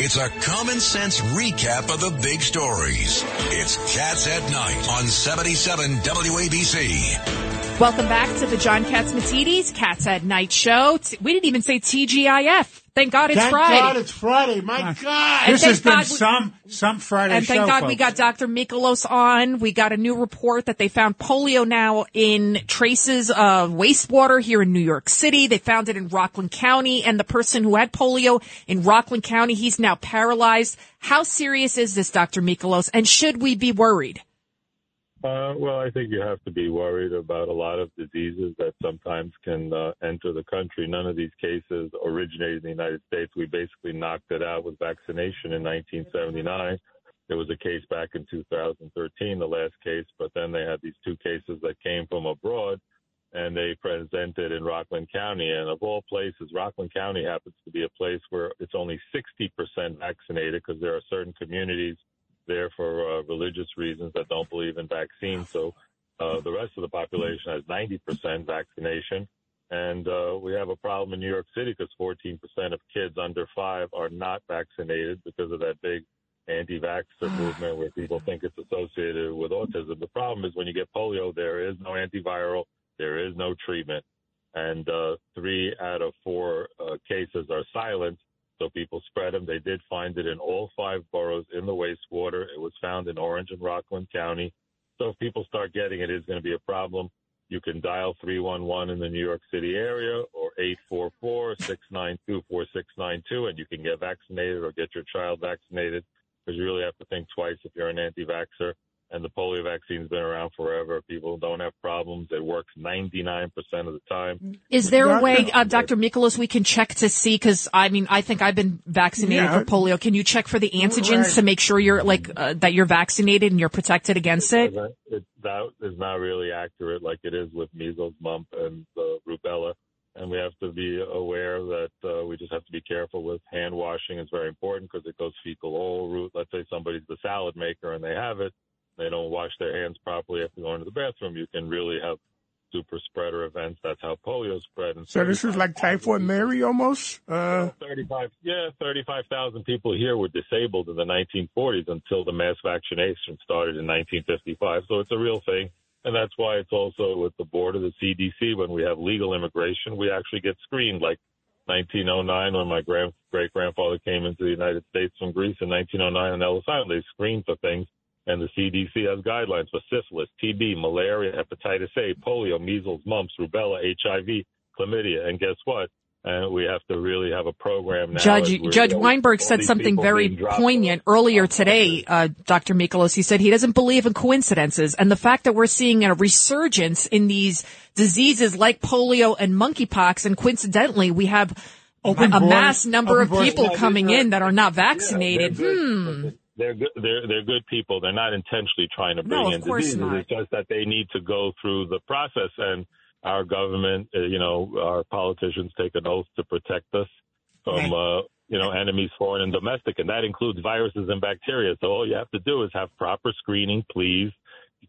It's a common sense recap of the big stories. It's Cats at Night on 77 WABC. Welcome back to the John Katz Catsimatidis Cats at Night show. We didn't even say TGIF. Thank God it's Thank Friday. Thank God it's Friday. My God. And This has thank been we- some some Friday and thank show, God we got Dr. Michalos on. We got a new report that they found polio now in traces of wastewater here in New York City. They found it in Rockland County and the person who had polio in Rockland County, he's now paralyzed. How serious is this, Dr. Michalos? And should we be worried? Uh, well, I think you have to be worried about a lot of diseases that sometimes can uh, enter the country. None of these cases originated in the United States. We basically knocked it out with vaccination in 1979. There was a case back in 2013, the last case, but then they had these two cases that came from abroad and they presented in Rockland County. And of all places, Rockland County happens to be a place where it's only 60% vaccinated because there are certain communities there for uh, religious reasons that don't believe in vaccines. So uh, the rest of the population has 90% vaccination. And uh, we have a problem in New York City because 14% of kids under five are not vaccinated because of that big anti-vaxxer movement where people think it's associated with autism. The problem is when you get polio, there is no antiviral, there is no treatment, and uh, three out of four uh, cases are silent. So people spread them. They did find it in all five boroughs in the wastewater. It was found in Orange and Rockland County. So if people start getting it, it's going to be a problem. You can dial 311 in the New York City area or 844-692-4692 and you can get vaccinated or get your child vaccinated because you really have to think twice if you're an anti-vaxxer. And the polio vaccine's been around forever. People don't have problems. It works 99% of the time. Is there a way, uh, Dr. Michalos, we can check to see? Because I mean, I think I've been vaccinated Yeah. for polio. Can you check for the antigens Right. to make sure you're like uh, that you're vaccinated and you're protected against it? That, it, that is not really accurate like it is with measles, mump, and uh, rubella. And we have to be aware that uh, we just have to be careful with hand washing. It's very important because it goes fecal oral route. Let's say somebody's the salad maker and they have it, they don't wash their hands properly after going to the bathroom. You can really have super spreader events. That's how polio spread. And So this was like Typhoid Mary almost. Uh, 35, yeah, 35,000 people here were disabled in the 1940s until the mass vaccination started in 1955. So it's a real thing. And that's why it's also with the board of the CDC. When we have legal immigration, we actually get screened like 1909 when my grand, great grandfather came into the United States from Greece in 1909 on Ellis Island. They screened for things. And the CDC has guidelines for syphilis, TB, malaria, hepatitis A, polio, measles, mumps, rubella, HIV, chlamydia. And guess what? And we have to really have a program now. Judge as Judge Weinberg said something very poignant off. earlier today, uh, Dr. Michalos. He said he doesn't believe in coincidences, and the fact that we're seeing a resurgence in these diseases like polio and monkeypox, and coincidentally, we have Open a borders- mass number of open borders. people coming in that are not vaccinated. they're good. hmm. They're good. They're they're good people. They're not intentionally trying to bring No, in diseases. not. It's just that they need to go through the process, and our government, uh, you know, our politicians take an oath to protect us from, uh, you know, enemies, foreign and domestic, and that includes viruses and bacteria. So all you have to do is have proper screening, please.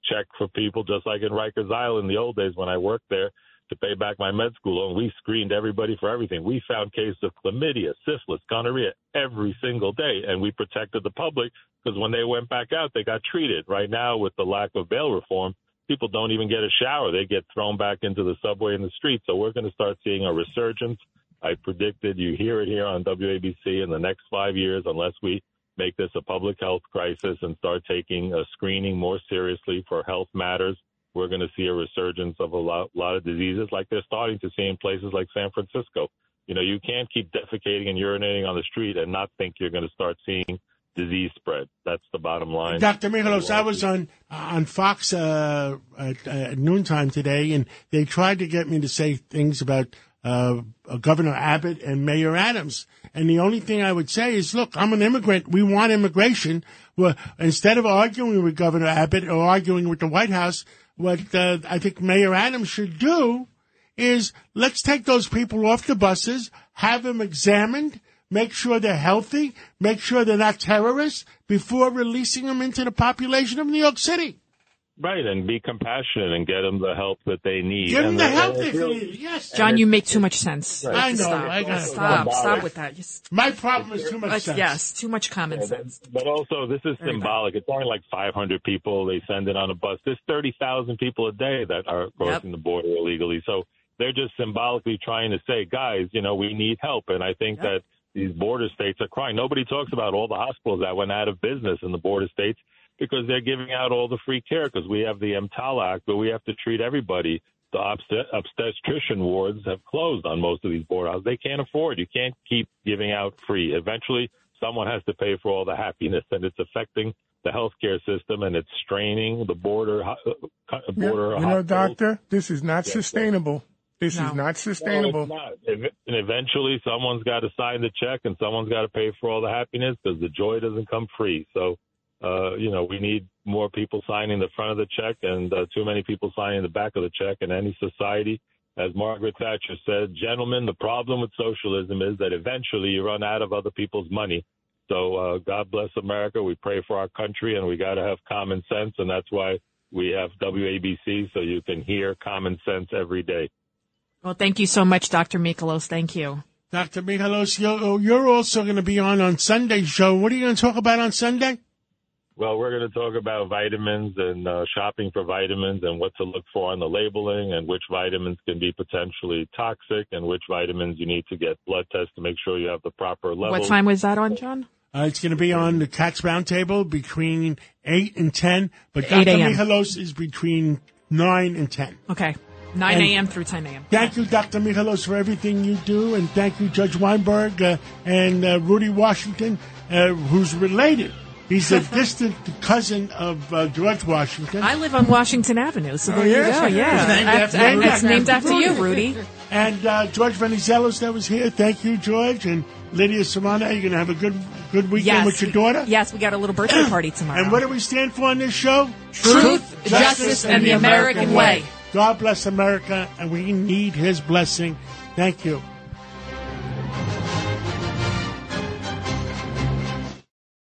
Check for people, just like in Rikers Island in the old days when I worked there to pay back my med school loan. We screened everybody for everything. We found cases of chlamydia, syphilis, gonorrhea every single day, and we protected the public because when they went back out, they got treated. Right now, with the lack of bail reform, people don't even get a shower. They get thrown back into the subway and the street. So we're going to start seeing a resurgence. I predicted you hear it here on WABC in the next five years, unless we make this a public health crisis and start taking screening more seriously for health matters. We're going to see a resurgence of a lot, lot of diseases like they're starting to see in places like San Francisco. You know, you can't keep defecating and urinating on the street and not think you're going to start seeing disease spread. That's the bottom line. Dr. Michalos, I was on on Fox uh, at, at noontime today, and they tried to get me to say things about uh, Governor Abbott and Mayor Adams. And the only thing I would say is, look, I'm an immigrant. We want immigration. Well, instead of arguing with Governor Abbott or arguing with the White House, what uh, I think Mayor Adams should do is let's take those people off the buses, have them examined, make sure they're healthy, make sure they're not terrorists before releasing them into the population of New York City. Right, and be compassionate and get them the help that they need. Give them the the- help they need. Yes. John, you make too much sense. Right. I know, Stop. I got it. stop. Stop with that. Just, My problem is too much like, sense. yes, too much common sense. But also, this is Very symbolic. It's only like 500 people they send it on a bus. There's 30,000 people a day that are crossing the border illegally. So they're just symbolically trying to say, guys, you know, we need help. And I think Yep. that these border states are crying. Nobody talks about all the hospitals that went out of business in the border states because they're giving out all the free care because we have the EMTALA Act, but we have to treat everybody. The obstet- obstetrician wards have closed on most of these border houses. They can't afford. You can't keep giving out free. Eventually, someone has to pay for all the happiness, and it's affecting the healthcare system, and it's straining the border ho- uh, border. You know, hospitals. doctor, this is not sustainable. This No. is not No, sustainable. it's not. And eventually, someone's got to sign the check, and someone's got to pay for all the happiness because the joy doesn't come free. So, uh, you know, we need more people signing the front of the check, and uh, too many people signing the back of the check in any society. As Margaret Thatcher said, gentlemen, the problem with socialism is that eventually you run out of other people's money. So, uh, God bless America. We pray for our country, and we got to have common sense, and that's why we have WABC, so you can hear common sense every day. Well, thank you so much, Dr. Michalos. Thank you. Dr. Michalos, you're, you're also going to be on on Sunday's show. What are you going to talk about on Sunday? Well, we're going to talk about vitamins and uh, shopping for vitamins and what to look for on the labeling and which vitamins can be potentially toxic and which vitamins you need to get blood tests to make sure you have the proper levels. What time was that on, John? Uh, it's going to be on the Cats Roundtable between 8 and 10, but 8 Dr. a.m. Michalos is between 9 and 10. Okay. 9 a.m. through 10 a.m. Thank you, Dr. Michalos, for everything you do, and thank you, Judge Weinberg uh, and uh, Rudy Washington, uh, who's related. He's a distant cousin of uh, George Washington. I live on Washington Avenue, so there yes? you go. Yeah. It's named after it's named after you, Rudy. And uh, George Venizelos that was here. Thank you, George. And Lydia Serrano, you're going to have a good good weekend Yes. with your daughter? Yes, we got a little birthday party tomorrow. And what do we stand for on this show? Truth, justice, and the American way. God bless America, and we need his blessing. Thank you.